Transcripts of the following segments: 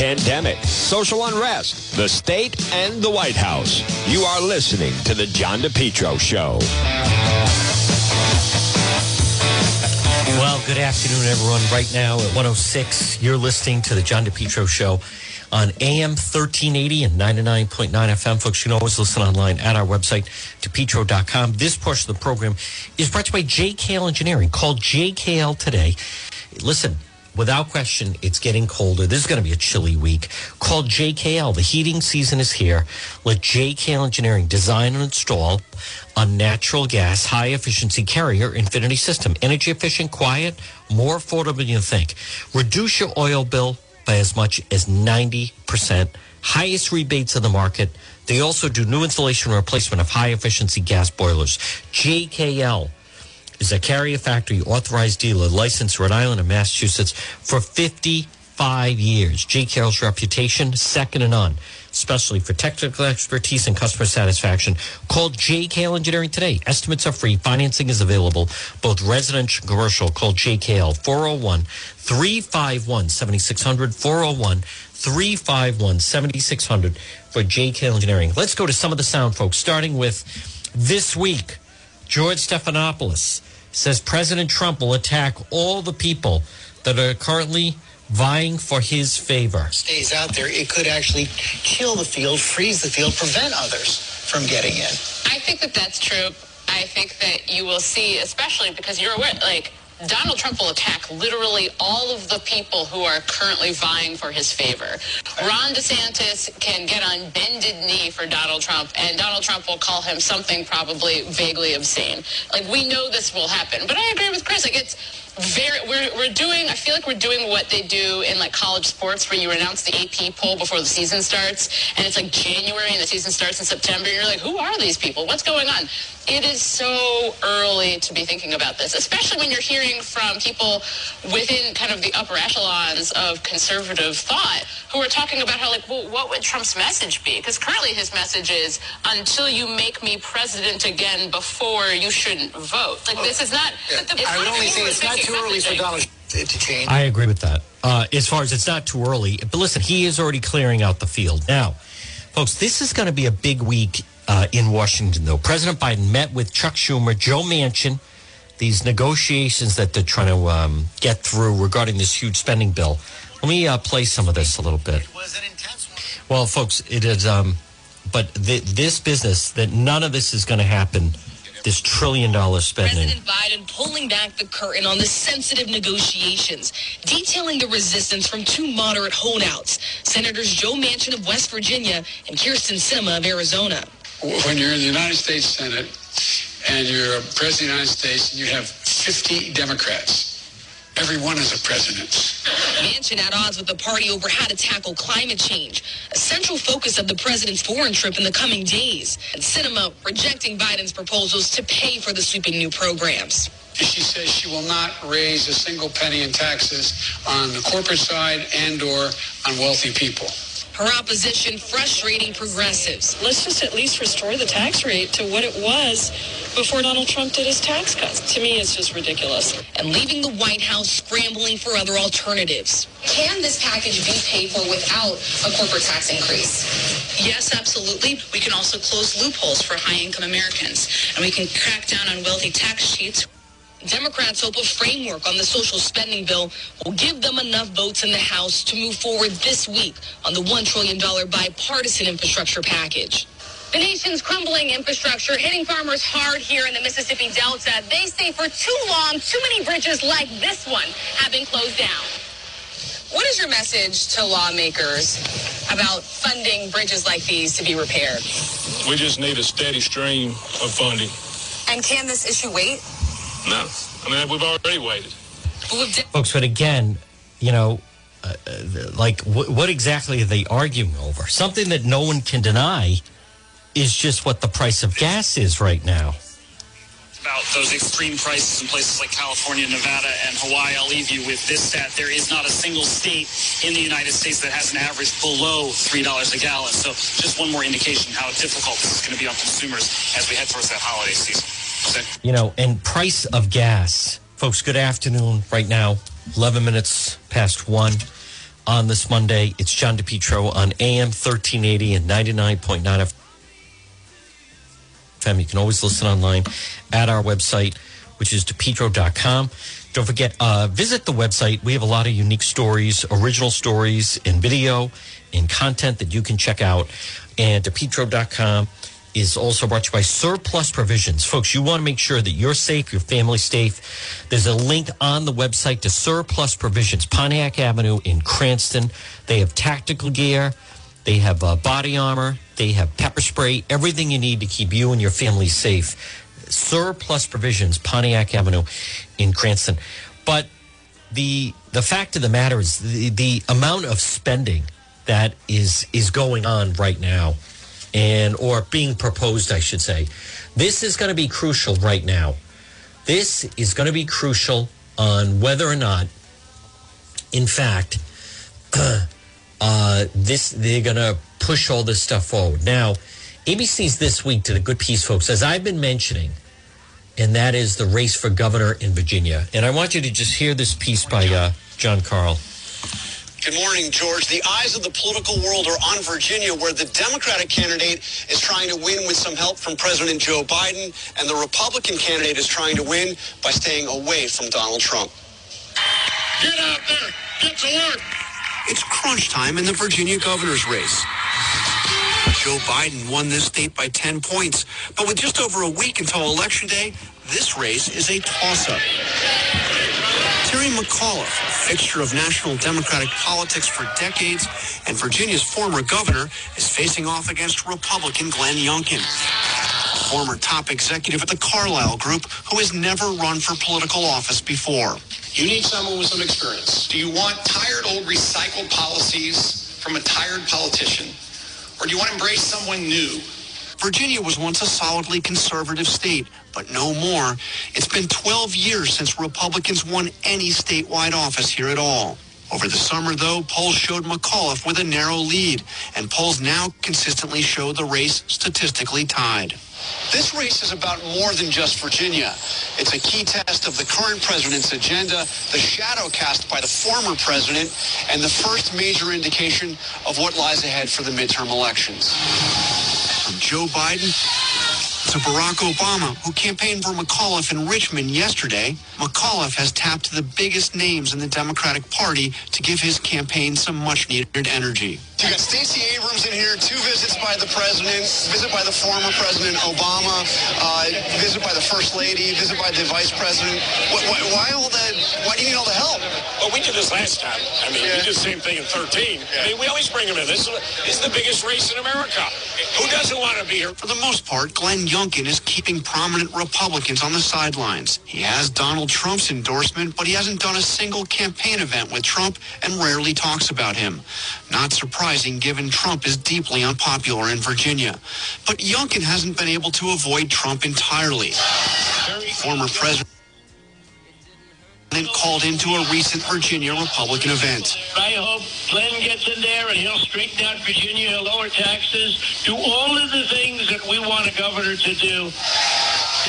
pandemic, social unrest, the state, and the White House. You are listening to The John DePetro Show. Well, good afternoon, everyone. Right now at 106, you're listening to The John DePetro Show on AM 1380 and 99.9 FM. Folks, you can always listen online at our website, depetro.com. This portion of the program is brought to you by JKL Engineering. Call JKL today. Listen, without question, it's getting colder. This is going to be a chilly week. Call JKL. The heating season is here. Let JKL Engineering design and install a natural gas high efficiency carrier infinity system. Energy efficient, quiet, more affordable than you think. Reduce your oil bill by as much as 90%. Highest rebates in the market. They also do new installation replacement of high efficiency gas boilers. JKL is a carrier factory authorized dealer licensed Rhode Island and Massachusetts for 55 years. JKL's reputation, second to none, especially for technical expertise and customer satisfaction. Call JKL Engineering today. Estimates are free. Financing is available, both residential and commercial. Call JKL 401 351 7600 401 351 7600 for JKL Engineering. Let's go to some of the sound, folks, starting with this week. George Stephanopoulos says President Trump will attack all the people that are currently vying for his favor. Stays out there, it could actually kill the field, freeze the field, prevent others from getting in. I think that that's true. I think that you will see, especially because you're aware, like, Donald Trump will attack literally all of the people who are currently vying for his favor. Ron DeSantis can get on bended knee for Donald Trump, and Donald Trump will call him something probably vaguely obscene. Like, we know this will happen. But I agree with Chris. Like, it's very we're, we're doing i feel like we're doing what they do in like college sports where you announce the ap poll before the season starts and it's like january and the season starts in september and you're like who are these people? What's going on? It is so early to be thinking about this especially when you're hearing from people within kind of the upper echelons of conservative thought who are talking about how like well what would trump's message be? Because currently his message is until you make me president again before you shouldn't vote. Like this is not Yeah. it's I would only say it's not too early for messaging. Donald to change. I agree with that. Uh, as far as it's not too early, but listen, he is already clearing out the field now, folks. This is going to be a big week uh, in Washington, though. President Biden met with Chuck Schumer, Joe Manchin. These negotiations that they're trying to um, get through regarding this huge spending bill. Let me uh, play some of this a little bit. It was an intense one. Well, folks, it is. Um, but th- this business that none of this is going to happen. This trillion dollar spending. President Biden pulling back the curtain on the sensitive negotiations, detailing the resistance from two moderate holdouts, Senators Joe Manchin of West Virginia and Kyrsten Sinema of Arizona. when you're in the United States Senate and you're a president of the United States and you have 50 Democrats, every one is a president. Manchin at odds with the party over how to tackle climate change, a central focus of the president's foreign trip in the coming days, and Sinema rejecting Biden's proposals to pay for the sweeping new programs. She says she will not raise a single penny in taxes on the corporate side and or on wealthy people. Her opposition frustrating progressives. let's just at least restore the tax rate to what it was before Donald Trump did his tax cuts. To me, it's just ridiculous. and leaving the White House scrambling for other alternatives. Can this package be paid for without a corporate tax increase? Yes, absolutely. We can also close loopholes for high-income Americans, and we can crack down on wealthy tax cheats. Democrats hope a framework on the social spending bill will give them enough votes in the House to move forward this week on the $1 trillion bipartisan infrastructure package. The nation's crumbling infrastructure hitting farmers hard here in the Mississippi Delta. They say for too long, too many bridges like this one have been closed down. What is your message to lawmakers about funding bridges like these to be repaired? We just need a steady stream of funding. And can this issue wait? No, I mean we've already waited. folks. But again, you know, uh, uh, like wh- what exactly are they arguing over? Something that no one can deny is just what the price of gas is right now. about those extreme prices in places like California, Nevada, and Hawaii. I'll leave you with this stat. There is not a single state in the United States that has an average below $3 a gallon. So just one more indication how difficult this is going to be on consumers as we head towards that holiday season. You know, and price of gas. Folks, good afternoon right now. 11 minutes past one. on this Monday. It's John DePetro on AM 1380 and 99.9 FM. You can always listen online at our website, which is depetro.com. Don't forget, uh, visit the website. We have a lot of unique stories, original stories in video, in content that you can check out. And depetro.com is also brought to you by Surplus Provisions. Folks, you want to make sure that you're safe, your family's safe. There's a link on the website to Surplus Provisions, Pontiac Avenue in Cranston. They have tactical gear, they have uh, body armor, they have pepper spray, everything you need to keep you and your family safe. Surplus Provisions, Pontiac Avenue in Cranston. But the the fact of the matter is the, the amount of spending that is is going on right now and or being proposed, I should say. This is going to be crucial right now. This is going to be crucial on whether or not, in fact, uh, this they're going to push all this stuff forward. Now, ABC's this week to the good piece, folks, as I've been mentioning, and that is the race for governor in Virginia. And I want you to just hear this piece by uh, John Karl. Good morning, George. The eyes of the political world are on Virginia, where the Democratic candidate is trying to win with some help from President Joe Biden, and the Republican candidate is trying to win by staying away from Donald Trump. Get out there. Get to work. It's crunch time in the Virginia governor's race. Joe Biden won this state by 10 points, but with just over a week until Election Day, this race is a toss-up. Terry McAuliffe, a fixture of national Democratic politics for decades, and Virginia's former governor, is facing off against Republican Glenn Youngkin, former top executive at the Carlyle Group, who has never run for political office before. You need someone with some experience. Do you want tired old recycled policies from a tired politician? Or do you want to embrace someone new? Virginia was once a solidly conservative state, but no more. It's been 12 years since Republicans won any statewide office here at all. Over the summer, though, polls showed McAuliffe with a narrow lead, and polls now consistently show the race statistically tied. This race is about more than just Virginia. It's a key test of the current president's agenda, the shadow cast by the former president, and the first major indication of what lies ahead for the midterm elections. From Joe Biden to Barack Obama, who campaigned for McAuliffe in Richmond yesterday, McAuliffe has tapped the biggest names in the Democratic Party to give his campaign some much-needed energy. You got Stacey Abrams in here, two visits by the president, visit by the former president Obama, uh, visit by the first lady, visit by the vice president. Why, why, why all that? Why do you need all the help? Well, we did this last time. I mean, Yeah. we did the same thing in 13. I mean, we always bring them in. This is, this is the biggest race in America. Who doesn't want to be here? For the most part, Glenn Youngkin is keeping prominent Republicans on the sidelines. He has Donald Trump's endorsement, but he hasn't done a single campaign event with Trump and rarely talks about him. Not surprising given Trump is deeply unpopular in Virginia. But Youngkin hasn't been able to avoid Trump entirely. Former president called into a recent Virginia Republican event. I hope Glenn gets in there and he'll straighten out Virginia, he'll lower taxes, do all of the things that we want a governor to do.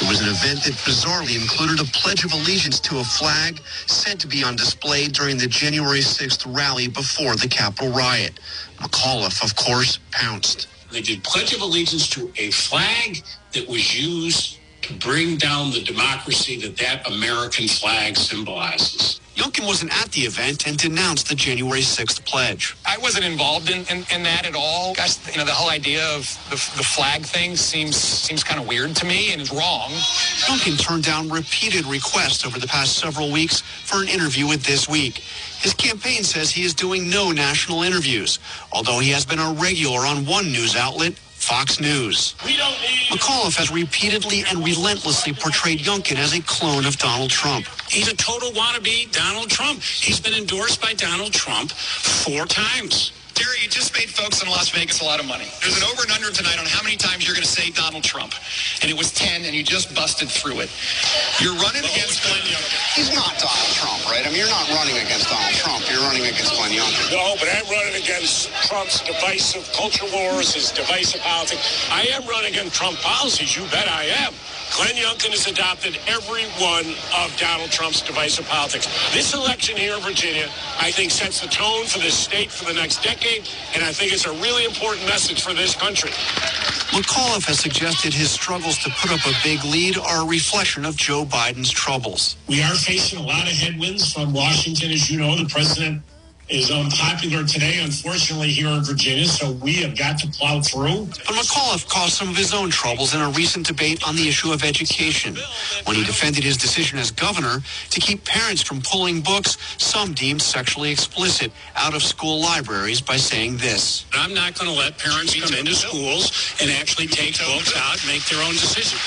It was an event that bizarrely included a pledge of allegiance to a flag said to be on display during the January 6th rally before the Capitol riot. McAuliffe, of course, pounced. They did Pledge of Allegiance to a flag that was used to bring down the democracy that that American flag symbolizes. Youngkin wasn't at the event and denounced the January 6th pledge. I wasn't involved in, in, in that at all. Gosh, you know, the whole idea of the, the flag thing seems seems kind of weird to me and is wrong. Youngkin turned down repeated requests over the past several weeks for an interview with This Week. His campaign says he is doing no national interviews, although he has been a regular on one news outlet, Fox News. We don't need McAuliffe has repeatedly and relentlessly portrayed Youngkin as a clone of Donald Trump. He's a total wannabe Donald Trump. He's been endorsed by Donald Trump four times. Terry, you just made folks in Las Vegas a lot of money. There's an over and under tonight on how many times you're going to say Donald Trump. And it was 10, and you just busted through it. You're running against Glenn Youngkin. He's not Donald Trump, right? I mean, you're not running against Donald Trump. You're running against Glenn Youngkin. No, but I'm running against Trump's divisive culture wars, his divisive politics. I am running against Trump policies. You bet I am. Glenn Youngkin has adopted every one of Donald Trump's divisive politics. This election here in Virginia, I think, sets the tone for this state for the next decade, and I think it's a really important message for this country. McAuliffe has suggested his struggles to put up a big lead are a reflection of Joe Biden's troubles. We are facing a lot of headwinds from Washington. As you know, the president is unpopular today, unfortunately, here in Virginia, so we have got to plow through. But McAuliffe caused some of his own troubles in a recent debate on the issue of education when he defended his decision as governor to keep parents from pulling books some deemed sexually explicit out of school libraries by saying this. I'm not going to let parents come into schools and actually take books out and make their own decision.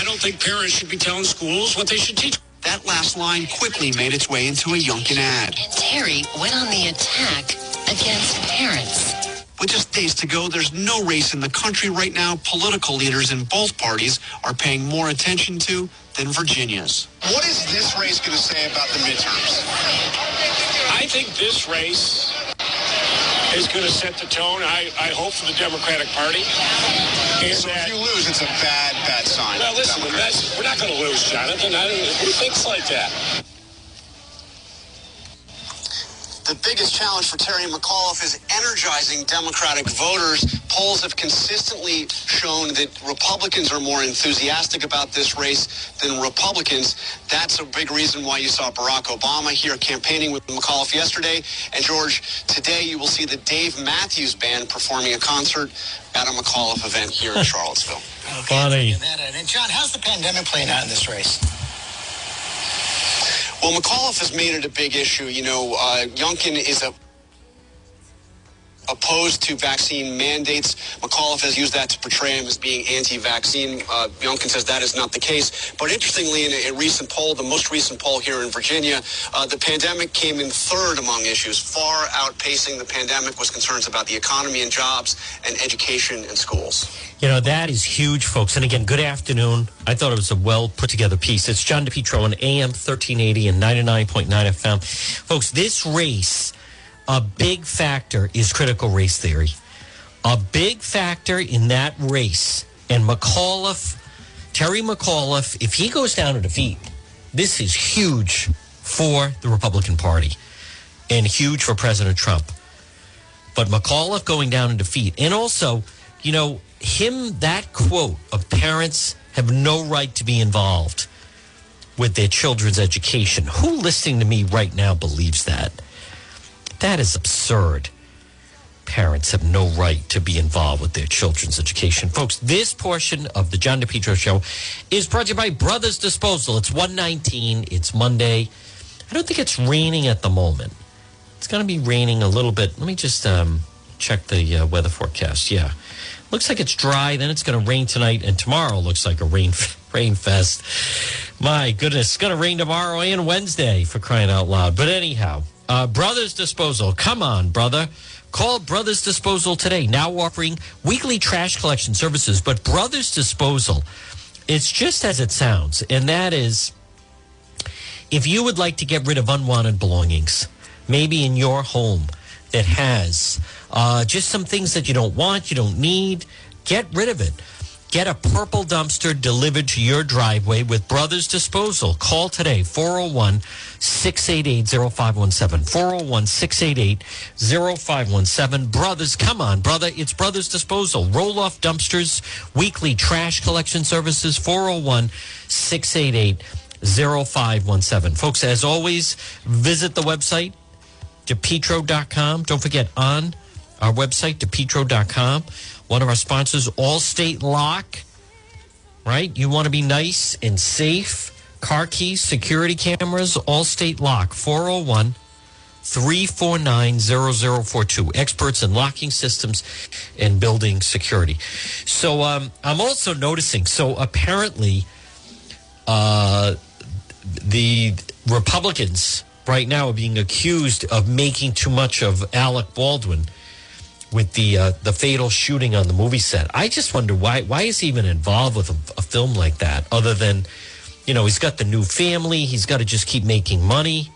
I don't think parents should be telling schools what they should teach. That last line quickly made its way into a Youngkin ad. And Terry went on the attack against parents. With just days to go, there's no race in the country right now political leaders in both parties are paying more attention to than Virginia's. What is this race going to say about the midterms? I think this race is going to set the tone, I, I hope, for the Democratic Party. And so that, if you lose, it's a bad, bad sign. well, listen, we're not going to lose, Jonathan. I, who thinks like that? The biggest challenge for Terry McAuliffe is energizing Democratic voters. Polls have consistently shown that Republicans are more enthusiastic about this race than Republicans. That's a big reason why you saw Barack Obama here campaigning with McAuliffe yesterday. And George, today you will see the Dave Matthews Band performing a concert at a McAuliffe event here in Charlottesville. Funny. And John, how's the pandemic playing out in this race? Well, McAuliffe has made it a big issue. You know, uh, Youngkin is a opposed to vaccine mandates. McAuliffe has used that to portray him as being anti-vaccine. Uh, Youngkin says that is not the case. But interestingly, in a, a recent poll, the most recent poll here in Virginia, uh, the pandemic came in third among issues, far outpacing the pandemic was concerns about the economy and jobs and education and schools. You know, that is huge, folks. And again, good afternoon. I thought it was a well put together piece. It's John DePetro on AM 1380 and 99.9 FM. Folks, this race, a big factor is critical race theory. A big factor in that race. And McAuliffe, Terry McAuliffe, if he goes down to defeat, this is huge for the Republican Party and huge for President Trump. But McAuliffe going down in defeat. And also, you know, him, that quote of parents have no right to be involved with their children's education. Who listening to me right now believes that? That is absurd. Parents have no right to be involved with their children's education. Folks, this portion of the John DePetro show is brought to you by Brothers Disposal. It's 119. It's Monday. I don't think it's raining at the moment. It's going to be raining a little bit. Let me just um, check the uh, weather forecast. Yeah. Looks like it's dry. Then it's going to rain tonight, and tomorrow looks like a rain rain fest. My goodness, it's going to rain tomorrow and Wednesday for crying out loud. But anyhow, uh, Brothers Disposal. Come on, brother. Call Brothers Disposal today. Now offering weekly trash collection services. But Brothers Disposal, it's just as it sounds, and that is if you would like to get rid of unwanted belongings, maybe in your home that has uh, just some things that you don't want, you don't need, get rid of it. Get a purple dumpster delivered to your driveway with Brothers Disposal. Call today 401 688 0517. 401 688 0517. Brothers, come on, brother. It's Brothers Disposal. Roll off dumpsters, weekly trash collection services 401 688 0517. Folks, as always, visit the website, depetro.com. Don't forget on our website, depetro.com. One of our sponsors, Allstate Lock, right? You want to be nice and safe. Car keys, security cameras, Allstate Lock, 401 349 0042. Experts in locking systems and building security. So um, I'm also noticing, so apparently, uh, the Republicans right now are being accused of making too much of Alec Baldwin with the uh, the fatal shooting on the movie set. I just wonder why why is he even involved with a, a film like that? Other than, you know, he's got the new family, he's got to just keep making money.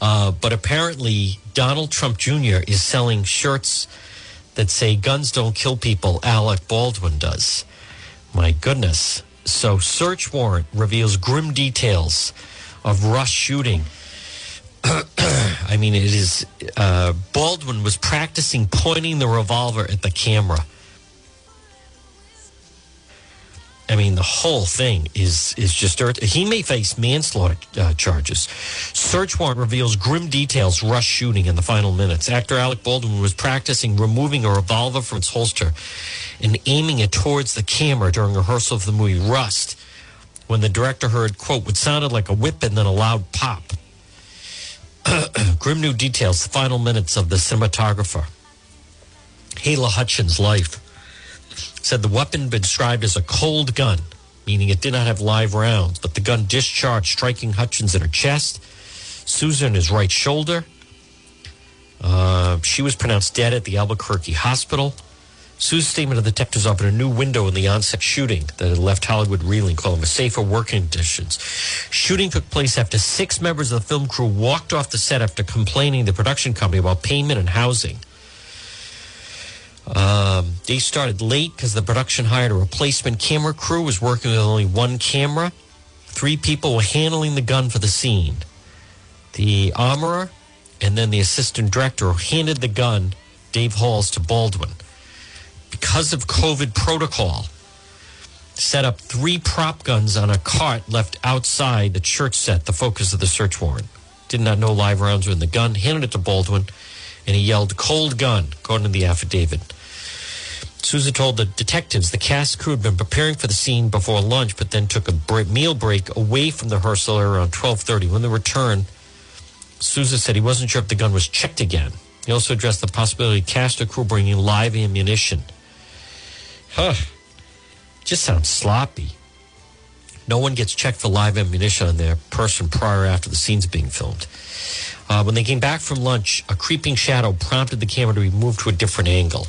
Uh, but apparently, Donald Trump Jr. is selling shirts that say "Guns don't kill people." Alec Baldwin does, My goodness. So, search warrant reveals grim details of Rust shooting. I mean, it is. Uh, Baldwin was practicing pointing the revolver at the camera. I mean, the whole thing is is just earth. He may face manslaughter uh, charges. Search warrant reveals grim details. Rust shooting in the final minutes. Actor Alec Baldwin was practicing removing a revolver from its holster and aiming it towards the camera during rehearsal of the movie Rust. When the director heard quote what sounded like a whip and then a loud pop. grim new details. The final minutes of the cinematographer. Hala Hutchins' life said the weapon been described as a cold gun, meaning it did not have live rounds, but the gun discharged, striking Hutchins in her chest, Souza in his right shoulder. Uh, she was pronounced dead at the Albuquerque hospital. Sue's statement of the detectives opened a new window in the onset shooting that had left Hollywood reeling, calling for safer working conditions. Shooting took place after six members of the film crew walked off the set after complaining to the production company about payment and housing. Um, they started late because the production hired a replacement camera crew, was working with only one camera. Three people were handling the gun for the scene. The armorer and then the assistant director handed the gun, Dave Halls, to Baldwin. Because of COVID protocol, set up three prop guns on a cart left outside the church set, the focus of the search warrant. Did not know live rounds were in the gun, handed it to Baldwin, and he yelled, cold gun, according to the affidavit. Souza told the detectives the cast crew had been preparing for the scene before lunch, but then took a break, meal break away from the rehearsal around 12.30. When they returned, Souza said he wasn't sure if the gun was checked again. He also addressed the possibility of cast crew bringing live ammunition. Huh. Just sounds sloppy. No one gets checked for live ammunition on their person prior after the scene's being filmed. Uh, when they came back from lunch, a creeping shadow prompted the camera to be moved to a different angle.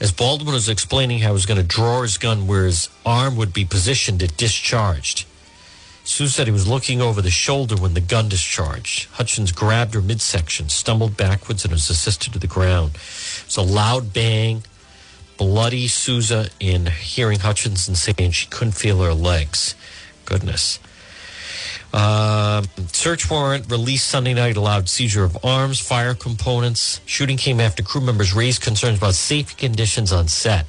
As Baldwin was explaining how he was going to draw his gun where his arm would be positioned, it discharged. Sue said he was looking over the shoulder when the gun discharged. Hutchins grabbed her midsection, stumbled backwards, and was assisted to the ground. It was a loud bang, bloody Souza in hearing Hutchinson saying she couldn't feel her legs. Goodness. Uh, search warrant released Sunday night allowed seizure of arms, fire components. Shooting came after crew members raised concerns about safety conditions on set.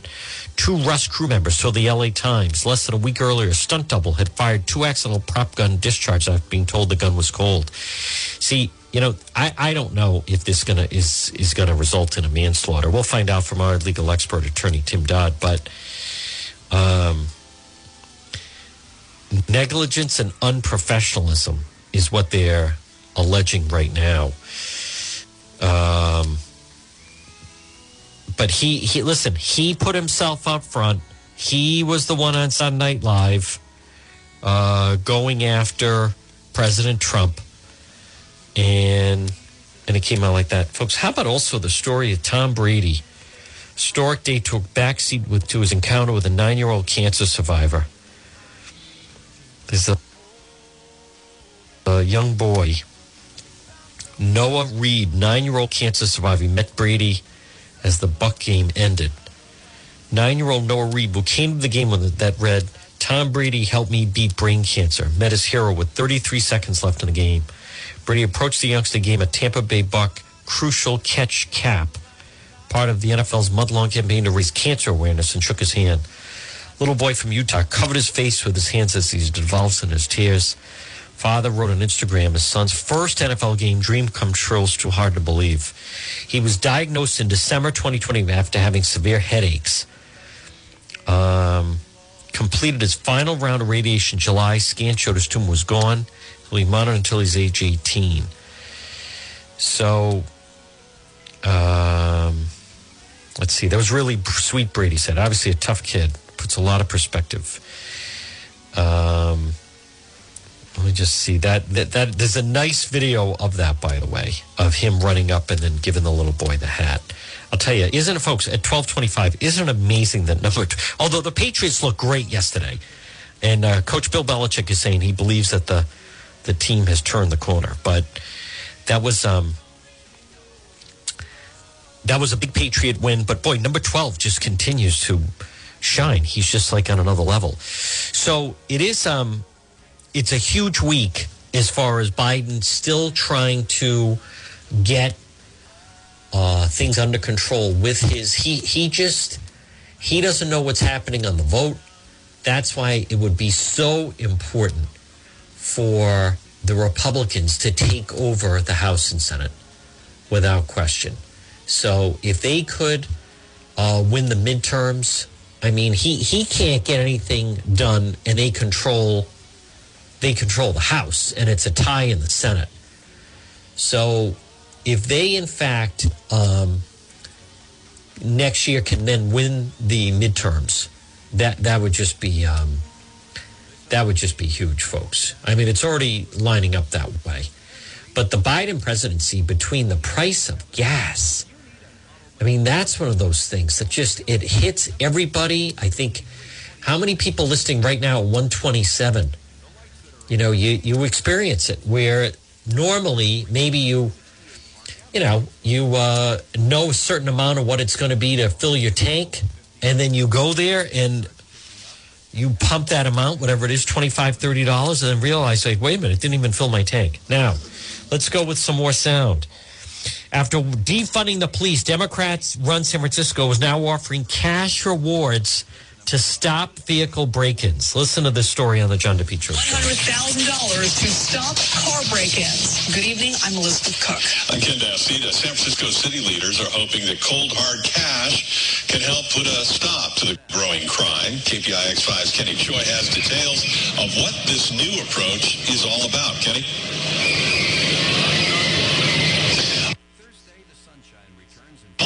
Two Rust crew members told the LA Times less than a week earlier, stunt double had fired two accidental prop gun discharges after being told the gun was cold. See, you know, I, I don't know if this gonna is is gonna result in a manslaughter. We'll find out from our legal expert attorney Tim Dodd, but um, negligence and unprofessionalism is what they're alleging right now. Um, but he, he, listen, he put himself up front. He was the one on Sunday Night Live uh, going after President Trump. And and it came out like that. Folks, how about also the story of Tom Brady? Historic day took backseat with to his encounter with a nine year old cancer survivor. There's a, a young boy, Noah Reed, nine year old cancer survivor, met Brady as the Buck game ended. Nine year old Noah Reed, who came to the game with that read, Tom Brady helped me beat brain cancer, met his hero with 33 seconds left in the game. Brady approached the youngster game a Tampa Bay Buck crucial catch cap, part of the NFL's month long campaign to raise cancer awareness, and shook his hand. Little boy from Utah covered his face with his hands as he devolves in his tears. Father wrote on Instagram his son's first NFL game dream come true is too hard to believe. He was diagnosed in December 2020 after having severe headaches. Um, completed his final round of radiation July. Scan showed his tumor was gone. He'll be monitored until he's age 18. So, um, let's see. That was really sweet, Brady said. Obviously, a tough kid. Puts a lot of perspective. Um, let me just see that, that that there's a nice video of that by the way of him running up and then giving the little boy the hat i'll tell you isn't it folks at 1225 isn't it amazing that number two, although the patriots looked great yesterday and uh, coach bill belichick is saying he believes that the the team has turned the corner but that was um that was a big patriot win but boy number 12 just continues to shine. He's just like on another level. So it is um it's a huge week as far as Biden still trying to get uh, things under control with his he he just he doesn't know what's happening on the vote. That's why it would be so important for the Republicans to take over the House and Senate without question. So if they could uh, win the midterms, I mean, he, he can't get anything done, and they control they control the House, and it's a tie in the Senate. So if they in fact um, next year can then win the midterms, that that would just be um, that would just be huge, folks. I mean, it's already lining up that way. But the Biden presidency, between the price of gas, I mean, that's one of those things that just it hits everybody. I think how many people listening right now at 127? You know, you you experience it where normally maybe you you know you uh, know a certain amount of what it's going to be to fill your tank, and then you go there and you pump that amount, whatever it is, $25, $30, and then realize, like, wait a minute, it didn't even fill my tank. Now, let's go with some more sound. After defunding the police, Democrats run San Francisco is now offering cash rewards to stop vehicle break-ins. Listen to this story on the John DePetro show. $100,000 to stop car break-ins. Good evening. I'm Elizabeth Cook. I'm Ken Dassey. The San Francisco city leaders are hoping that cold, hard cash can help put a stop to the growing crime. KPIX 5's Kenny Choi has details of what this new approach is all about. Kenny?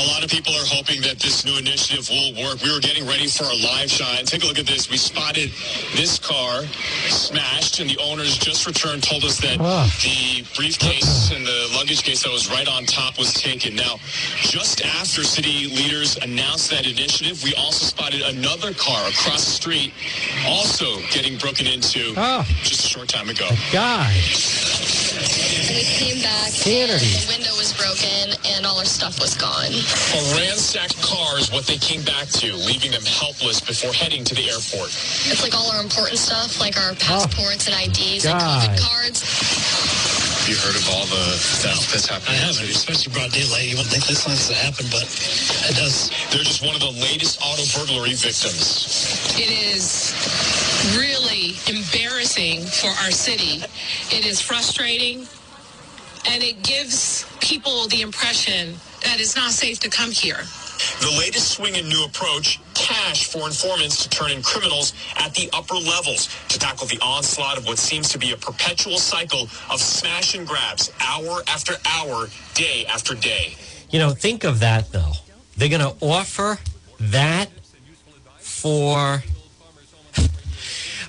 A lot of people are hoping that this new initiative will work. We were getting ready for a live shine. Take a look at this. We spotted this car smashed, and the owners just returned told us that ah. the briefcase and the luggage case that was right on top was taken. Now, just after city leaders announced that initiative, we also spotted another car across the street also getting broken into ah. just a short time ago. Guy. We came back, Sanity. the window was broken, and all our stuff was gone. A ransacked car is what they came back to, leaving them helpless before heading to the airport. It's like all our important stuff, like our oh, passports and IDs and God. COVID cards. You heard of all the theft that's happening? I haven't, especially broad daylight. You wouldn't think this has to happen, but it does. They're just one of the latest auto burglary victims. It is really embarrassing for our city. It is frustrating, and it gives people the impression that it's not safe to come here. The latest swing and new approach, cash for informants to turn in criminals at the upper levels to tackle the onslaught of what seems to be a perpetual cycle of smash and grabs, hour after hour, day after day. You know, think of that though. They're going to offer that for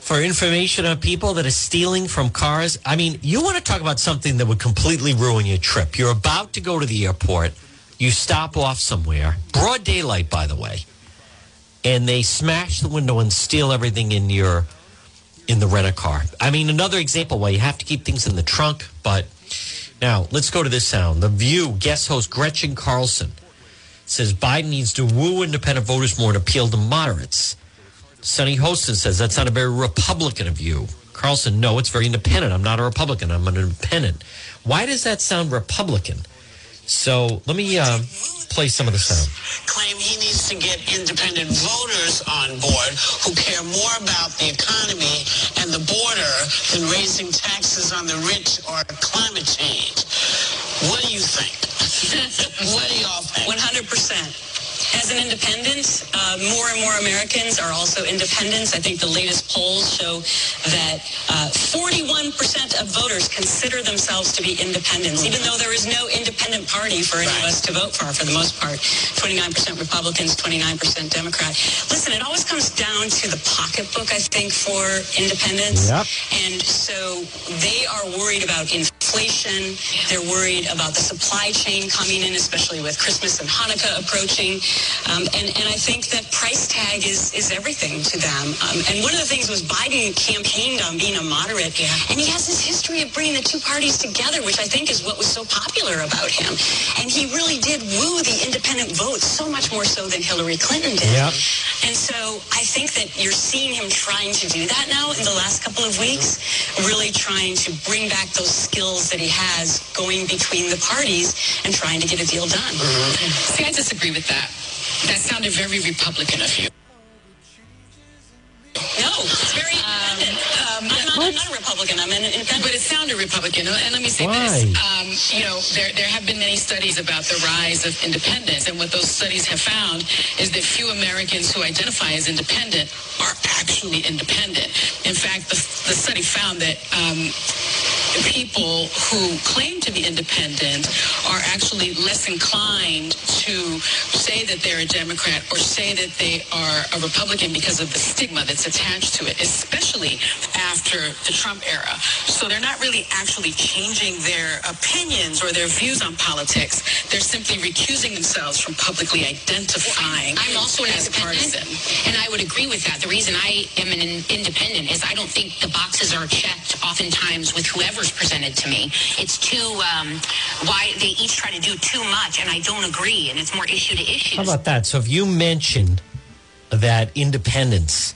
for information on people that are stealing from cars. I mean, you want to talk about something that would completely ruin your trip. You're about to go to the airport. You stop off somewhere, broad daylight, by the way, and they smash the window and steal everything in your in the rent a car. I mean, another example why you have to keep things in the trunk. But now let's go to this sound. The View guest host Gretchen Carlson says Biden needs to woo independent voters more and appeal to moderates. Sunny Hostin says that's not a very Republican of you. Carlson, no, it's very independent. I'm not a Republican. I'm an independent. Why does that sound Republican? So let me uh, play some of the sound. claim he needs to get independent voters on board who care more about the economy and the border than raising taxes on the rich or climate change. What do you think? what do y'all think? 100%. As an independent, uh, more and more Americans are also independents. I think the latest polls show that uh, 41% of voters consider themselves to be independents, even though there is no independent party for any of us to vote for, for the most part. 29% Republicans, 29% Democrat. Listen, it always comes down to the pocketbook, I think, for independents. Yep. And so they are worried about inflation. They're worried about the supply chain coming in, especially with Christmas and Hanukkah approaching. Um, and, and I think that price tag is, is everything to them. Um, and one of the things was Biden campaigned on being a moderate. And he has this history of bringing the two parties together, which I think is what was so popular about him. And he really did woo the independent independent vote, so much more so than Hillary Clinton did. Yep. And so I think that you're seeing him trying to do that now in the last couple of weeks, really trying to bring back those skills that he has going between the parties and trying to get a deal done. See, I disagree with that. That sounded very Republican of you. No, it's very independent. Um, I'm, not, I'm not a Republican. I'm an independent. But it sounded Republican. And let me say Why? this. Um, you know, there, there have been many studies about the rise of independence. And what those studies have found is that few Americans who identify as independent are actually independent. In fact, the, the study found that um, people who claim to be independent are actually less inclined to say that they're a Democrat or say that they are a Republican because of the stigma that's attached to it, especially after the Trump era. So they're not really actually changing their opinions or their views on politics. They're simply recusing themselves from publicly identifying I'm also an as independent, partisan. and I would agree with that. The reason I am an independent is I don't think the boxes are checked oftentimes with whoever's presented to me. It's too um, why they each try to do too much, and I don't agree. And it's more issue to issue. How about that? So if you mention that independence,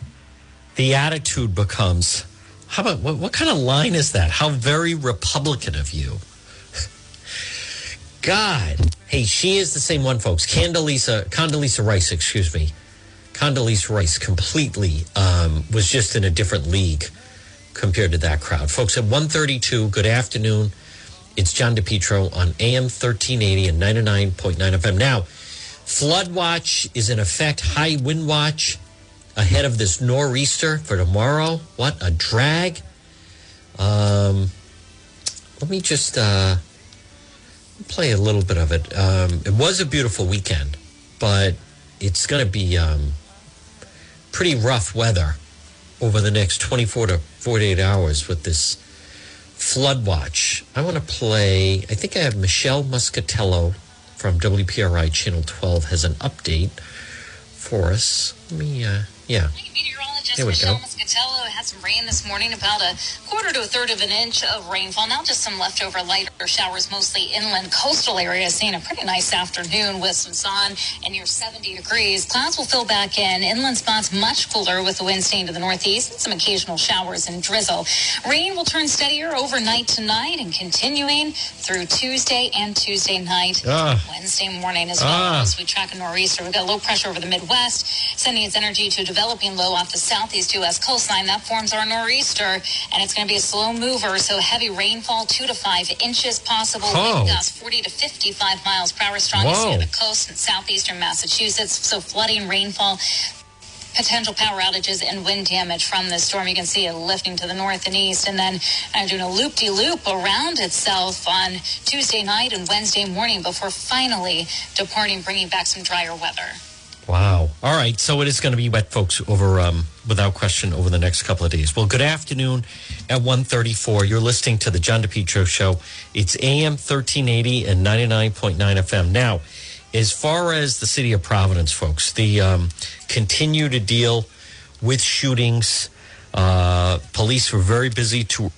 the attitude becomes, how about what, what kind of line is that? How very Republican of you. God. Hey, she is the same one, folks. Candelisa, Condoleezza Rice, excuse me. Condoleezza Rice completely um, was just in a different league compared to that crowd. Folks, at 132, good afternoon. It's John DePetro on AM 1380 and 99.9 FM. Now, flood watch is in effect, high wind watch ahead of this nor'easter for tomorrow. What a drag. Um, let me just uh, play a little bit of it. Um, it was a beautiful weekend, but it's going to be um, pretty rough weather over the next 24 to 48 hours with this flood watch. I want to play, I think I have Michelle Muscatello from WPRI Channel 12 has an update for us. Let me, uh, yeah. There we Michelle go. Muscatello had some rain this morning, about a quarter to a third of an inch of rainfall. Now just some leftover lighter showers, mostly inland coastal areas, seeing a pretty nice afternoon with some sun and near 70 degrees. Clouds will fill back in. Inland spots much cooler with the wind staying to the northeast and some occasional showers and drizzle. Rain will turn steadier overnight tonight and continuing through Tuesday and Tuesday night. Ah. Wednesday morning as well Ah. as we track a nor'easter. We've got low pressure over the Midwest, sending its energy to a developing low off the southeast U.S. coastline. That forms our nor'easter, and it's going to be a slow mover, so heavy rainfall, two to five inches possible. Oh. Wind gusts 40 to 55 miles per hour, strongest near the coast in southeastern Massachusetts. So flooding, rainfall, potential power outages and wind damage from this storm. You can see it lifting to the north and east and then uh, doing a loop-de-loop around itself on Tuesday night and Wednesday morning before finally departing, bringing back some drier weather. Wow. All right. So it is going to be wet, folks, over um, without question over the next couple of days. Well, good afternoon at 134. You're listening to the John DePetro Show. It's AM 1380 and 99.9 FM. Now, as far as the city of Providence, folks, the um, continue to deal with shootings. Uh, police were very busy to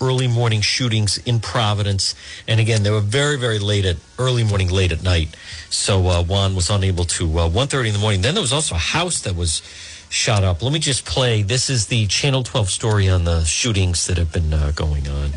early morning shootings in Providence. And again, they were very, very late at early morning, late at night. So uh, Juan was unable to. Uh, 1.30 in the morning. Then there was also a house that was shot up. Let me just play. This is the Channel 12 story on the shootings that have been uh, going on.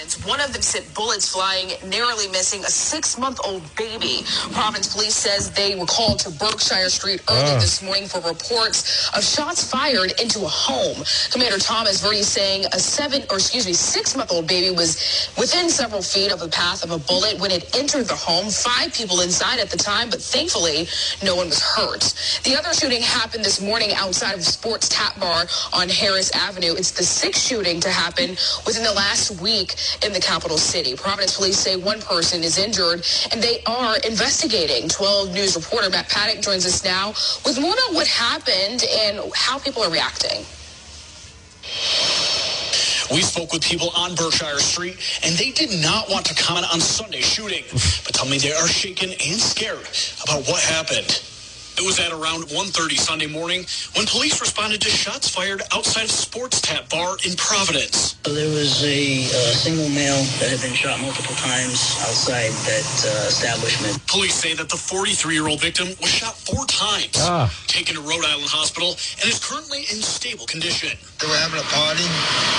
Providence. One of them sent bullets flying, narrowly missing a six-month-old baby. Providence police says they were called to Berkshire Street early Ah. this morning for reports of shots fired into a home. Commander Thomas Verdi saying a seven, or excuse me, six-month-old baby was within several feet of the path of a bullet when it entered the home. Five people inside at the time, but thankfully no one was hurt. The other shooting happened this morning outside of Sports Tap Bar on Harris Avenue. It's the sixth shooting to happen within the last week in the capital city. Providence police say one person is injured and they are investigating. 12 News reporter Matt Paddock joins us now with more about what happened and how people are reacting. We spoke with people on Berkshire Street, and they did not want to comment on Sunday's shooting, but tell me they are shaken and scared about what happened. It was at around 1.30 Sunday morning when police responded to shots fired outside of Sports Tap Bar in Providence. There was a uh, single male that had been shot multiple times outside that uh, establishment. Police say that the 43-year-old victim was shot four times, Ah. taken to Rhode Island Hospital, and is currently in stable condition. They were having a party.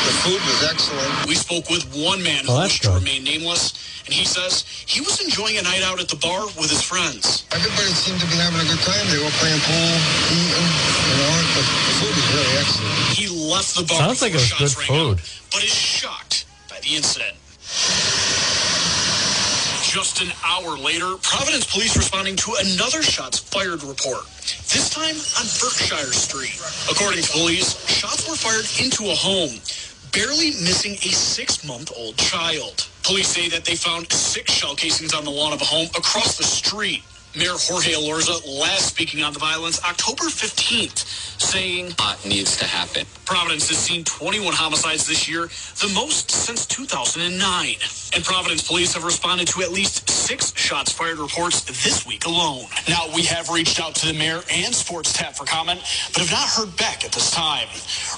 The food was excellent. We spoke with one man who Oh, that's wished to remain nameless, and he says he was enjoying a night out at the bar with his friends. Everybody seemed to be having a good time. They were playing pool, eating, you know. The food was really excellent. He left the bar Sounds like it was good rang out, food. but is shocked by the incident. Just an hour later, Providence police responding to another shots fired report. This time on Berkshire Street. According to police, shots were fired into a home, barely missing a six-month-old child. Police say that they found six shell casings on the lawn of a home across the street. Mayor Jorge Elorza last speaking on the violence October 15th, saying, it needs to happen. Providence has seen 21 homicides this year, the most since 2009. And Providence police have responded to at least six shots fired reports this week alone. Now, we have reached out to the mayor and Sports Tap for comment, but have not heard back at this time.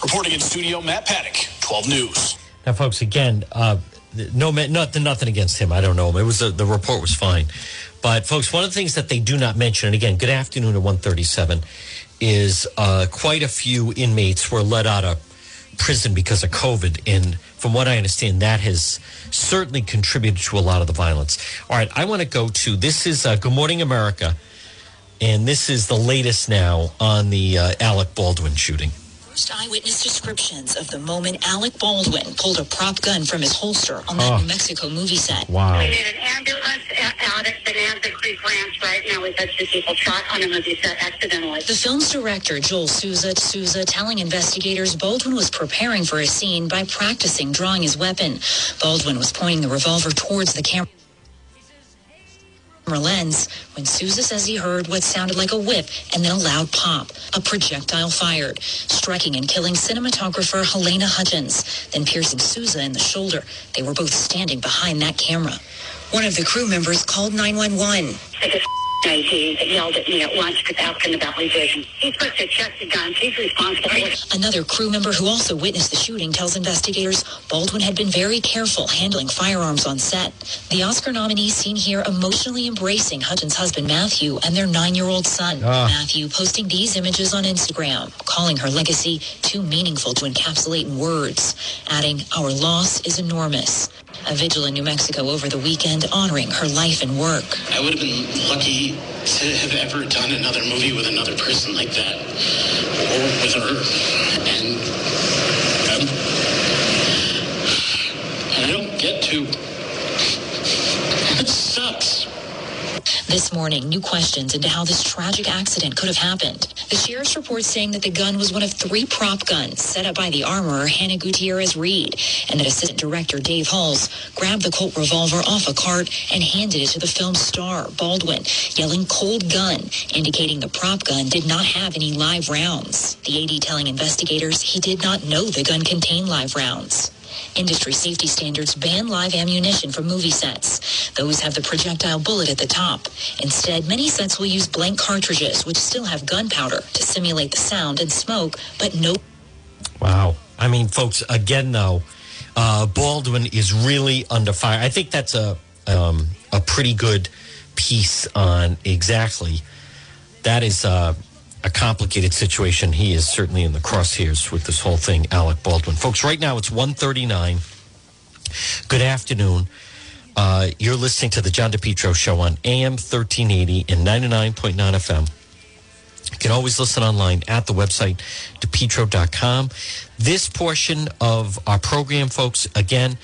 Reporting in studio, Matt Paddock, 12 News. Now, folks, again, uh, no, nothing, nothing against him. I don't know him. It was a, the report was fine, but folks, one of the things that they do not mention, and again, good afternoon at one thirty-seven, is uh, quite a few inmates were let out of prison because of COVID, and from what I understand, that has certainly contributed to a lot of the violence. All right, I want to go to this is uh, Good Morning America, and this is the latest now on the uh, Alec Baldwin shooting. First eyewitness descriptions of the moment Alec Baldwin pulled a prop gun from his holster on that Oh. New Mexico movie set. Wow. We need an ambulance out at Bonanza Creek Ranch right now. We've had two people shot on a movie set accidentally. The film's director, Joel Souza Souza, telling investigators Baldwin was preparing for a scene by practicing drawing his weapon. Baldwin was pointing the revolver towards the camera when Souza says he heard what sounded like a whip and then a loud pop, a projectile fired, striking and killing cinematographer Halyna Hutchins, then piercing Souza in the shoulder. They were both standing behind that camera. One of the crew members called 911. Like a AG that yelled at me at once because asking about my vision. He's supposed to check the guns. He's responsible for. Another crew member who also witnessed the shooting tells investigators Baldwin had been very careful handling firearms on set. The Oscar nominee seen here emotionally embracing Hutchins' husband Matthew and their nine-year-old son. Ah. Matthew posting these images on Instagram, calling her legacy too meaningful to encapsulate in words, adding, "Our loss is enormous." A vigil in New Mexico over the weekend honoring her life and work. I would have been lucky to have ever done another movie with another person like that, or with her. And, um, and I don't get to. It sucks. This morning, new questions into how this tragic accident could have happened. The sheriff's report saying that the gun was one of three prop guns set up by the armorer Hannah Gutierrez Reed, and that assistant director Dave Halls grabbed the Colt revolver off a cart and handed it to the film's star, Baldwin, yelling cold gun, indicating the prop gun did not have any live rounds. The AD telling investigators he did not know the gun contained live rounds. Industry safety standards ban live ammunition from movie sets. Those have the projectile bullet at the top. Instead, many sets will use blank cartridges, which still have gunpowder to simulate the sound and smoke, but no Wow. I mean, folks, again, though, uh, Baldwin is really under fire. I think that's a um, a pretty good piece on exactly. That is uh, a complicated situation. He is certainly in the crosshairs with this whole thing, Alec Baldwin. Folks, right now it's 139. Good afternoon. Uh, you're listening to the John DePetro Show on AM 1380 and 99.9 FM. You can always listen online at the website, depetro.com. This portion of our program, folks, again,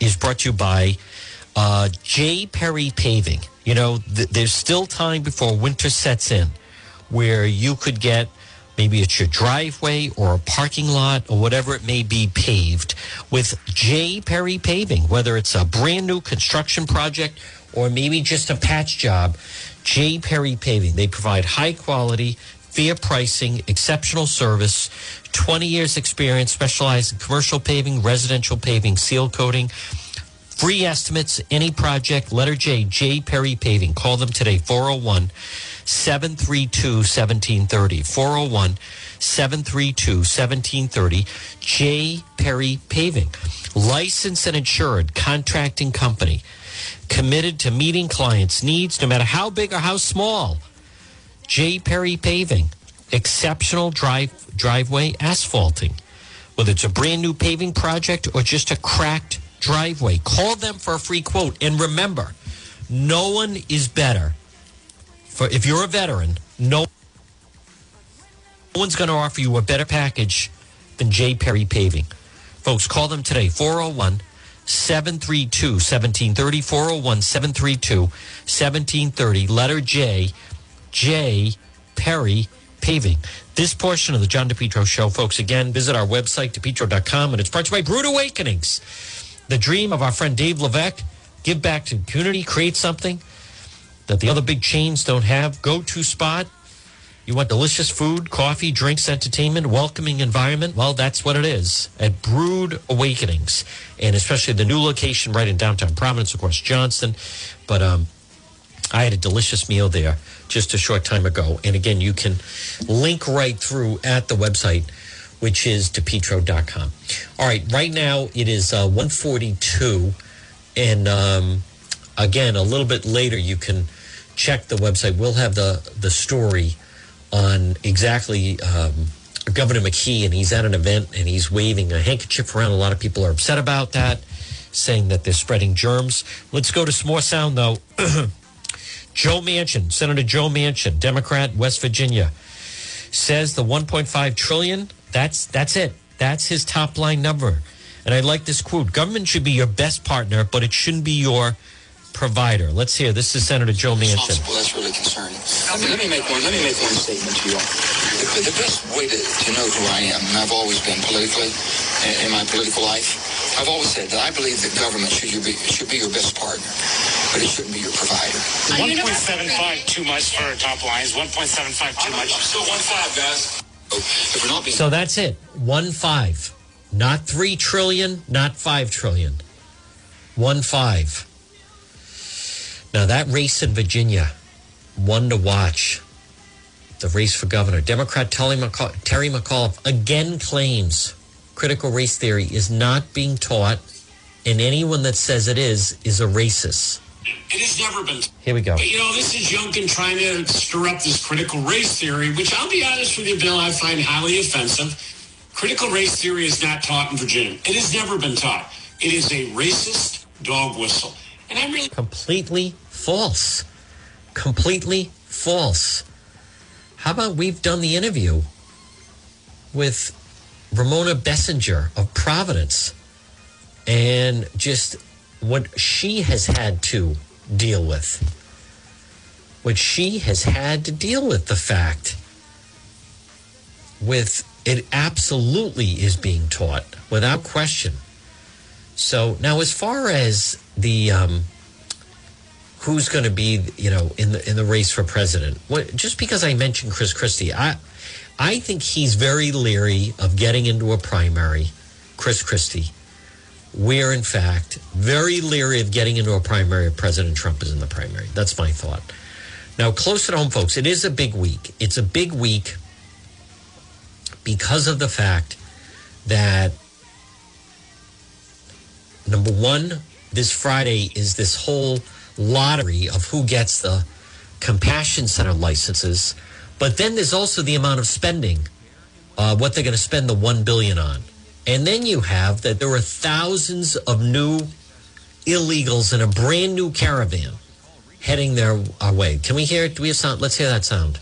is brought to you by uh, J. Perry Paving. You know, th- there's still time before winter sets in where you could get maybe it's your driveway or a parking lot or whatever it may be paved with J. Perry Paving, whether it's a brand new construction project or maybe just a patch job. J. Perry Paving. They provide high quality, fair pricing, exceptional service, 20 years experience, specialized in commercial paving, residential paving, seal coating. Free estimates, any project, letter J, J. Perry Paving. Call them today, 401 732 1730. 401 732 1730. J. Perry Paving. Licensed and insured contracting company. Committed to meeting clients' needs no matter how big or how small. J. Perry Paving. Exceptional drive, driveway asphalting. Whether it's a brand new paving project or just a cracked driveway, call them for a free quote. And remember, no one is better for if you're a veteran, no one's going to offer you a better package than J. Perry Paving. Folks, call them today, 401 732 1730, 401 732 1730, letter J, J. Perry Paving. This portion of the John DePetro Show, folks, again, visit our website, depetro.com, and it's brought to you by Brewed Awakenings. The dream of our friend Dave Levesque, give back to the community, create something that the other big chains don't have. Go to spot. You want delicious food, coffee, drinks, entertainment, welcoming environment? Well, that's what it is at Brewed Awakenings, and especially the new location right in downtown Providence, of course, Johnston. But um, I had a delicious meal there just a short time ago. And again, you can link right through at the website, which is depetro.com. All right, right now it is uh, 142. And um, again, a little bit later, you can check the website. We'll have the, the story on exactly um, Governor McKee, and he's at an event and he's waving a handkerchief around. A lot of people are upset about that, saying that they're spreading germs. Let's go to some more sound, though. Joe Manchin, Senator Joe Manchin, Democrat, West Virginia, says the 1.5 trillion. That's that's it. That's his top line number. And I like this quote: "Government should be your best partner, but it shouldn't be your provider." Let's hear. This is Senator Joe Manchin. That's really concerning. Let me make one. Let me make one statement to you. The, the best way to, to know who I am, and I've always been politically in, in my political life. I've always said that I believe that government should be should be your best partner, but it shouldn't be your provider. 1.75 too much for top lines. 1.75 too much. Still one five, guys. If we're not being So that's it. One five. Not three trillion, not five trillion. One five. Now that race in Virginia, one to watch. The race for governor. Democrat Terry McAuliffe, Terry McAuliffe again claims critical race theory is not being taught, and anyone that says it is is a racist. It has never been. Here we go. But, you know, this is Youngkin trying to stir up this critical race theory, which I'll be honest with you, Bill, I find highly offensive. Critical race theory is not taught in Virginia. It has never been taught. It is a racist dog whistle. And I'm really completely false. Completely false. How about we've done the interview with Ramona Bessinger of Providence and just what she has had to deal with. What she has had to deal with the fact with it absolutely is being taught without question. So now as far as the um, who's going to be, you know, in the in the race for president. What, just because I mentioned Chris Christie, I I think he's very leery of getting into a primary, Chris Christie. We're in fact very leery of getting into a primary if President Trump is in the primary. That's my thought. Now, close at home, folks, it is a big week. It's a big week because of the fact that number one, this Friday is this whole lottery of who gets the compassion center licenses. But then there's also the amount of spending uh, what they're going to spend the 1 billion on. And then you have that there are thousands of new illegals in a brand new caravan heading their our way. Can we hear do we have sound? Let's hear that sound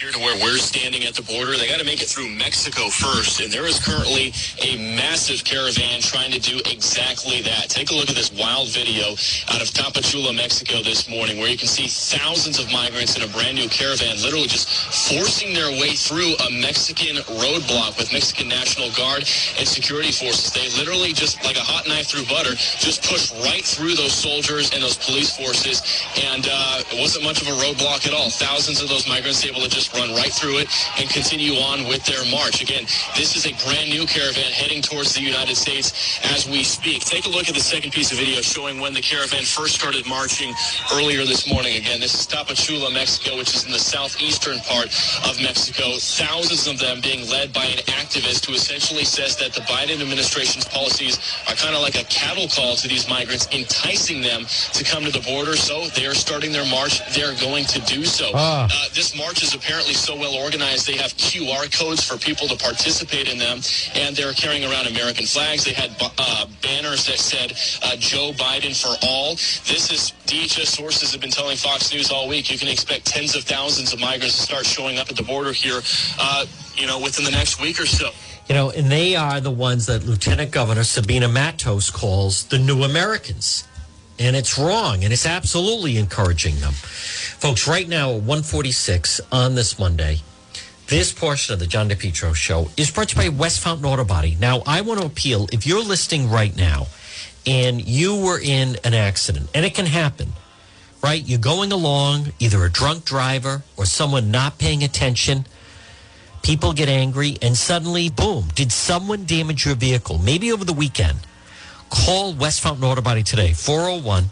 here to where we're standing at the border. They got to make it through Mexico first, and there is currently a massive caravan trying to do exactly that. Take a look at this wild video out of Tapachula, Mexico this morning, where you can see thousands of migrants in a brand new caravan literally just forcing their way through a Mexican roadblock with Mexican National Guard and security forces. They literally just, like a hot knife through butter, just push right through those soldiers and those police forces, and uh, it wasn't much of a roadblock at all. Thousands of those migrants able to just run right through it and continue on with their march. Again, this is a brand new caravan heading towards the United States as we speak. Take a look at the second piece of video showing when the caravan first started marching earlier this morning. Again, this is Tapachula, Mexico, which is in the southeastern part of Mexico. Thousands of them being led by an activist who essentially says that the Biden administration's policies are kind of like a cattle call to these migrants, enticing them to come to the border. So they are starting their march. They're going to do so. Ah. Uh, this march is apparently so well organized. They have QR codes for people to participate in them, and they're carrying around American flags. They had uh, banners that said uh, Joe Biden for all. This is DHS sources have been telling Fox News all week. You can expect tens of thousands of migrants to start showing up at the border here, uh, you know, within the next week or so. You know, and they are the ones that Lieutenant Governor Sabina Matos calls the new Americans. And it's wrong, and it's absolutely encouraging them. Folks, right now at 146 on this Monday, this portion of the John DePetro show is brought to you by West Fountain Auto Body. Now, I want to appeal if you're listening right now and you were in an accident, and it can happen, right? You're going along, either a drunk driver or someone not paying attention. People get angry, and suddenly, boom, did someone damage your vehicle? Maybe over the weekend. Call West Fountain Auto Body today, 401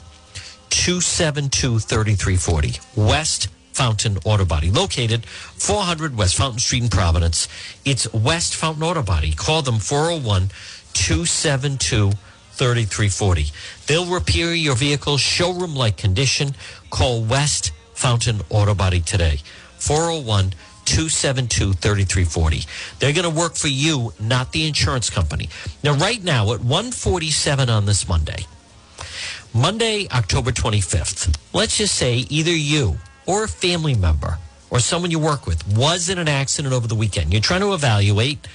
272 3340. West Fountain Auto Body, located 400 West Fountain Street in Providence. It's West Fountain Auto Body. Call them 401 272 3340. They'll repair your vehicle's showroom like condition. Call West Fountain Auto Body today, 401 272 3340. They're going to work for you, not the insurance company. Now, right now at 147 on this Monday, Monday, October 25th, let's just say either you or a family member or someone you work with was in an accident over the weekend. You're trying to evaluate,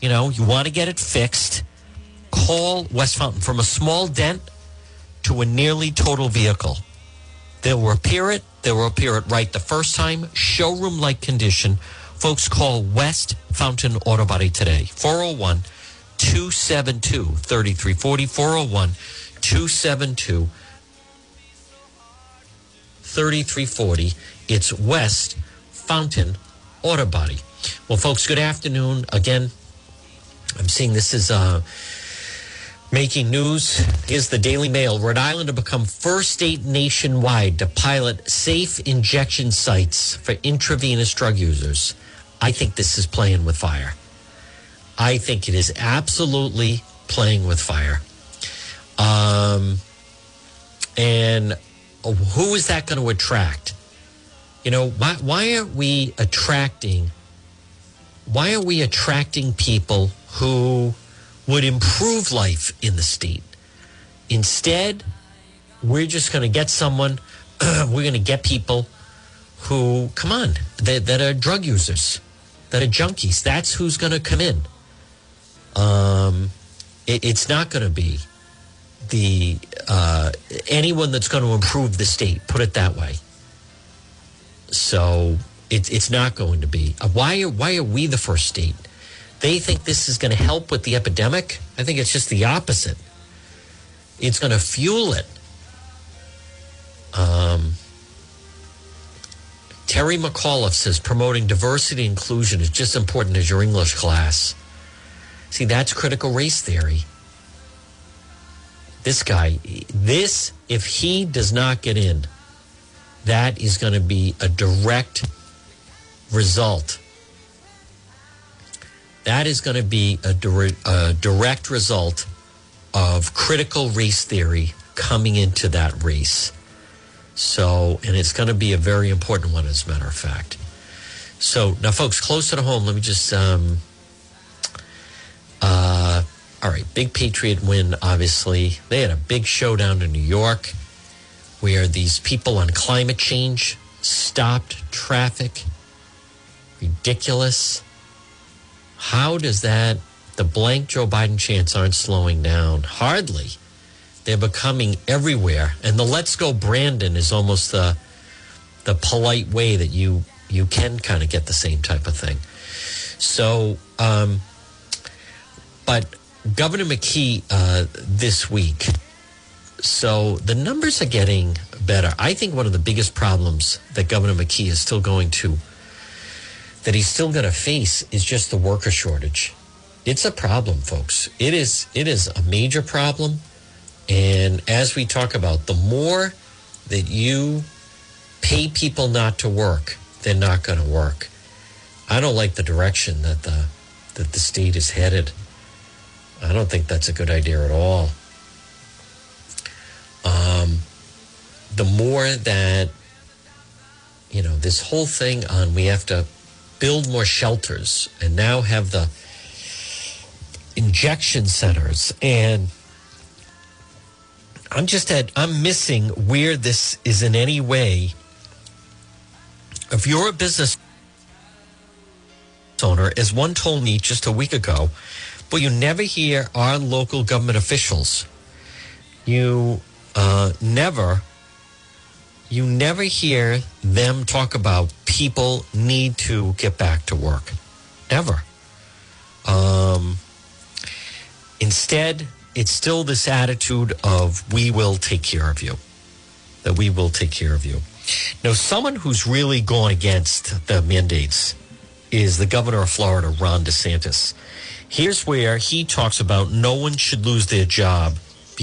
you know, you want to get it fixed. Call West Fountain from a small dent to a nearly total vehicle. They'll repair it. They'll appear at right the first time. Showroom like condition. Folks, call West Fountain Auto Body today. 401 272 3340. 401 272 3340. It's West Fountain Auto Body. Well, folks, good afternoon. Again, I'm seeing this is uh, making news. is the Daily Mail. Rhode Island to become first state nationwide to pilot safe injection sites for intravenous drug users. I think this is playing with fire. I think it is absolutely playing with fire. Um, and who is that going to attract? You know, why, why aren't we attracting? Why are we attracting people who would improve life in the state? Instead, we're just going to get someone. we're going to get people who, come on, that, that are drug users, that are junkies. That's who's going to come in. Um, it, it's not going to be the uh, anyone that's going to improve the state. Put it that way. So it, it's not going to be. Uh, why? Why are we the first state? They think this is going to help with the epidemic. I think it's just the opposite. It's going to fuel it. Um, Terry McAuliffe says promoting diversity inclusion is just as important as your English class. See, that's critical race theory. This guy, this, if he does not get in, that is going to be a direct result. That is going to be a, a direct result of critical race theory coming into that race. So, and it's going to be a very important one, as a matter of fact. So, now, folks, closer to home, let me just. Um, uh, all right, big Patriot win, obviously. They had a big showdown in New York where these people on climate change stopped traffic. Ridiculous. How does that, the blank Joe Biden chants aren't slowing down? Hardly. They're becoming everywhere. And the let's go Brandon is almost the, the polite way that you, you can kind of get the same type of thing. So, um, but Governor McKee uh, this week. So the numbers are getting better. I think one of the biggest problems that Governor McKee is still going to that he's still going to face is just the worker shortage. It's a problem, folks. It is it is a major problem. And as we talk about, the more that you pay people not to work, they're not going to work. I don't like the direction that the that the state is headed. I don't think that's a good idea at all. Um, the more that you know this whole thing on we have to build more shelters and now have the injection centers. And i'm just at i'm missing where this is in any way if you're a business owner as one told me just a week ago but you never hear our local government officials. You uh, never you never hear them talk about people need to get back to work. Never. Um, instead, it's still this attitude of we will take care of you. That we will take care of you. Now, someone who's really gone against the mandates is the governor of Florida, Ron DeSantis. Here's where he talks about no one should lose their job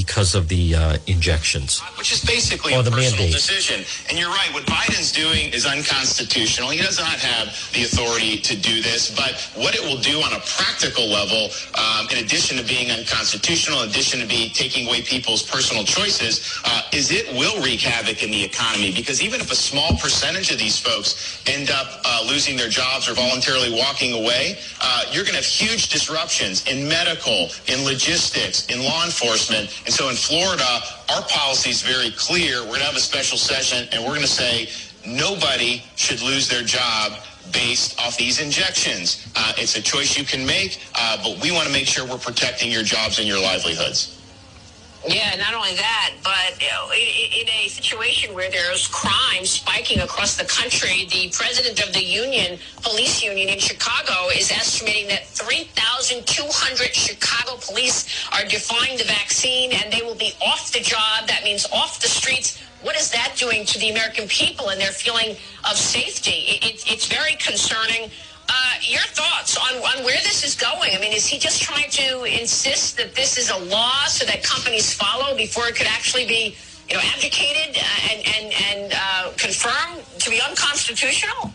because of the uh, injections. Which is basically Or a the personal mandate. decision. And you're right, what Biden's doing is unconstitutional. He does not have the authority to do this, but what it will do on a practical level, um, in addition to being unconstitutional, in addition to be taking away people's personal choices, uh, is it will wreak havoc in the economy. Because even if a small percentage of these folks end up uh, losing their jobs or voluntarily walking away, uh, you're going to have huge disruptions in medical, in logistics, in law enforcement. And so in Florida, our policy is very clear. We're going to have a special session and we're going to say nobody should lose their job based off these injections. Uh, it's a choice you can make, uh, but we want to make sure we're protecting your jobs and your livelihoods. Yeah, not only that, but in, a situation where there's crime spiking across the country, the president of the union, police union in Chicago, is estimating that 3,200 Chicago police are defying the vaccine and they will be off the job. That means off the streets. What is that doing to the American people and their feeling of safety? It, it, it's very concerning. Uh, your thoughts on, on where this is going? I mean, is he just trying to insist that this is a law so that companies follow before it could actually be, you know, advocated uh, and and and uh, confirmed to be unconstitutional?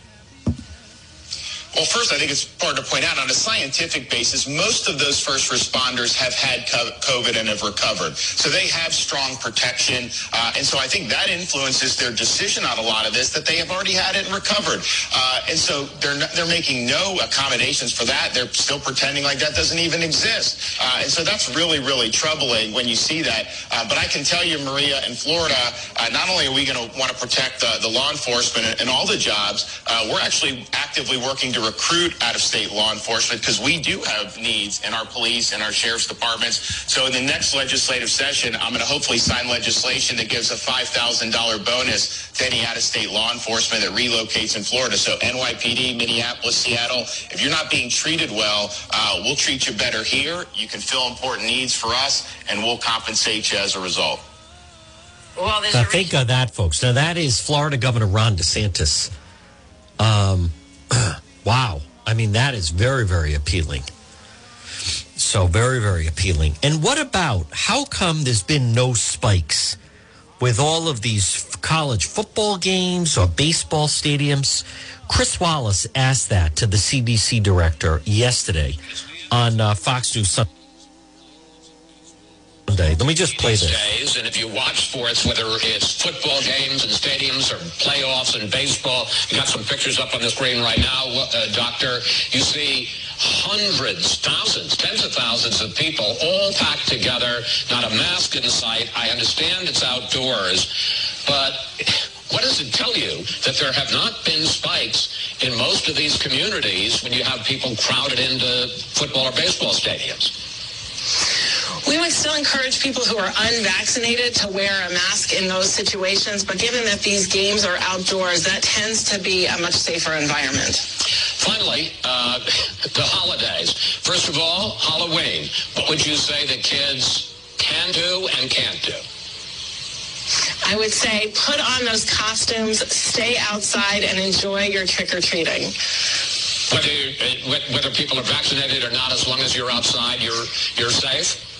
Well, first, I think it's important to point out on a scientific basis, most of those first responders have had COVID and have recovered. So they have strong protection. Uh, and so I think that influences their decision on a lot of this, that they have already had it and recovered. Uh, and so they're, not, they're making no accommodations for that. They're still pretending like that doesn't even exist. Uh, and so that's really, really troubling when you see that. Uh, but I can tell you, Maria, in Florida, uh, not only are we going to want to protect the, law enforcement and, and all the jobs, uh, we're actually actively working to recruit out-of-state law enforcement because we do have needs in our police and our sheriff's departments. So in the next legislative session, I'm going to hopefully sign legislation that gives a $5,000 bonus to any out-of-state law enforcement that relocates in Florida. So NYPD, Minneapolis, Seattle, if you're not being treated well, uh, we'll treat you better here. You can fill important needs for us, and we'll compensate you as a result. Well, Now, a think of that, folks. Now, that is Florida Governor Ron DeSantis. Um, wow. I mean, that is very, very appealing. So, very, very appealing. And what about how come there's been no spikes with all of these college football games or baseball stadiums? Chris Wallace asked that to the CDC director yesterday on uh, Fox News Sunday. Let me just play this. days, and if you watch sports, whether it's football games and stadiums or playoffs and baseball, you got some pictures up on the screen right now, uh, Doctor. You see hundreds, thousands, tens of thousands of people all packed together, not a mask in sight. I understand it's outdoors, but what does it tell you that there have not been spikes in most of these communities when you have people crowded into football or baseball stadiums? We would still encourage people who are unvaccinated to wear a mask in those situations, but given that these games are outdoors, that tends to be a much safer environment. Finally, uh, the holidays. First of all, Halloween. What would you say that kids can do and can't do? I would say put on those costumes, stay outside, and enjoy your trick or treating. Whether uh, whether people are vaccinated or not, as long as you're outside, you're you're safe.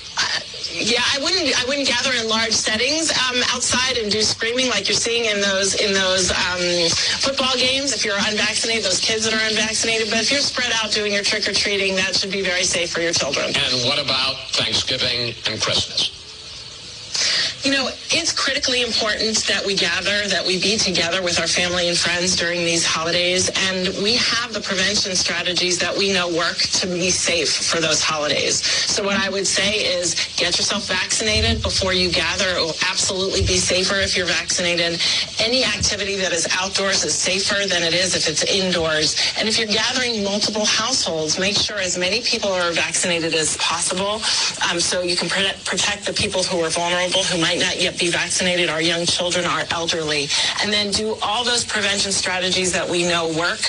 Yeah, I wouldn't. I wouldn't gather in large settings um, outside and do screaming like you're seeing in those in those um, football games. If you're unvaccinated, those kids that are unvaccinated. But if you're spread out doing your trick or treating, that should be very safe for your children. And what about Thanksgiving and Christmas? You know, it's critically important that we gather, that we be together with our family and friends during these holidays. And we have the prevention strategies that we know work to be safe for those holidays. So what I would say is get yourself vaccinated before you gather. It will absolutely be safer if you're vaccinated. Any activity that is outdoors is safer than it is if it's indoors. And if you're gathering multiple households, make sure as many people are vaccinated as possible um, so you can protect the people who are vulnerable, who might not yet be vaccinated, our young children, our elderly, and then do all those prevention strategies that we know work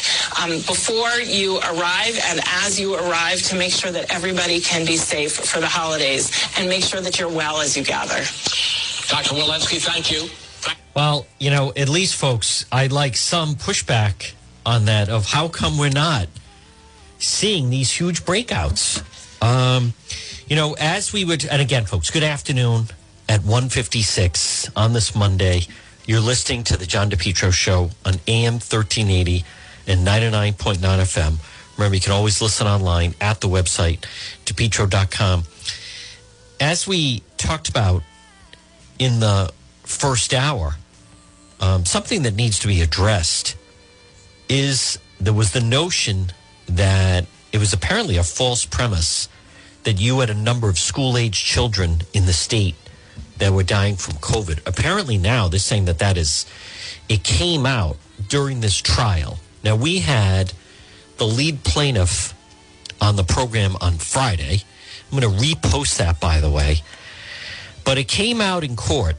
um, before you arrive and as you arrive to make sure that everybody can be safe for the holidays and make sure that you're well as you gather. Dr. Walensky, thank you. Well, you know, at least, folks, I'd like some pushback on that of how come we're not seeing these huge breakouts. Um, you know, as we would, and again, folks, good afternoon at 156 on this Monday. You're listening to the John DePetro Show on AM 1380 and 99.9 FM. Remember, you can always listen online at the website, depetro.com. As we talked about in the first hour, um, something that needs to be addressed is there was the notion that it was apparently a false premise that you had a number of school age children in the state that were dying from COVID. Apparently, now they're saying that that is, it came out during this trial. Now, we had the lead plaintiff on the program on Friday. I'm going to repost that, by the way. But it came out in court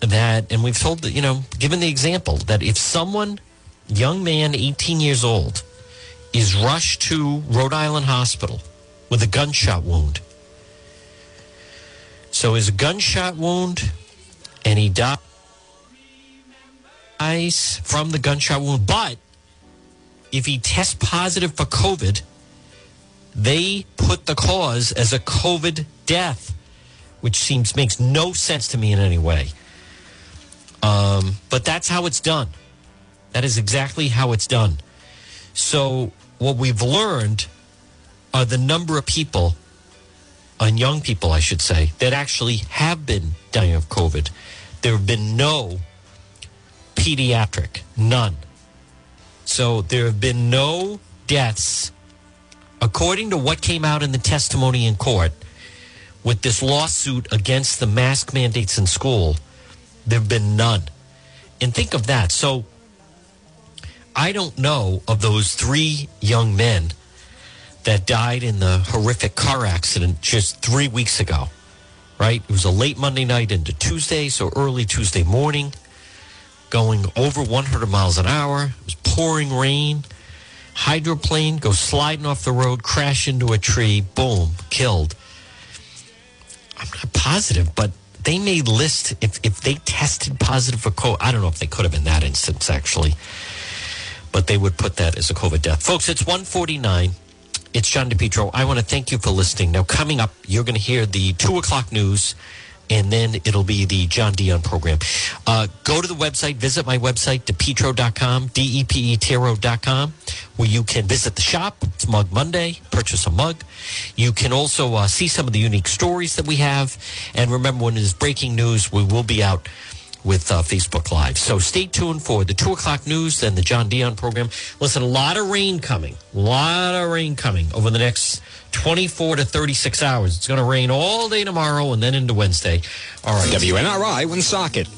that, and we've told, you know, given the example that if someone, young man, 18 years old, is rushed to Rhode Island Hospital with a gunshot wound, so his gunshot wound, and he dies from the gunshot wound. But if he tests positive for COVID, they put the cause as a COVID death, which seems makes no sense to me in any way. Um, but that's how it's done. That is exactly how it's done. So what we've learned are the number of people on young people, I should say, that actually have been dying of COVID. There have been no pediatric, none. So there have been no deaths, according to what came out in the testimony in court with this lawsuit against the mask mandates in school. There have been none. And think of that. So I don't know of those three young men that died in the horrific car accident just three weeks ago, right? It was a late Monday night into Tuesday, so early Tuesday morning, going over 100 miles an hour. It was pouring rain. Hydroplane goes sliding off the road, crash into a tree, boom, killed. I'm not positive, but they may list if, if they tested positive for COVID. I don't know if they could have in that instance, actually, but they would put that as a COVID death. Folks, it's 149. It's John DePetro. I want to thank you for listening. Now, coming up, you're going to hear the two o'clock news, and then it'll be the John Dion program. Uh, go to the website, visit my website, depetro.com, D E P E T R O.com, where you can visit the shop. It's Mug Monday, purchase a mug. You can also uh, see some of the unique stories that we have. And remember, when there's breaking news, we will be out with uh, Facebook Live. So stay tuned for the two o'clock news and the John Dion program. Listen, a lot of rain coming, a lot of rain coming over the next 24 to 36 hours. It's going to rain all day tomorrow and then into Wednesday. All right. WNRI Woonsocket.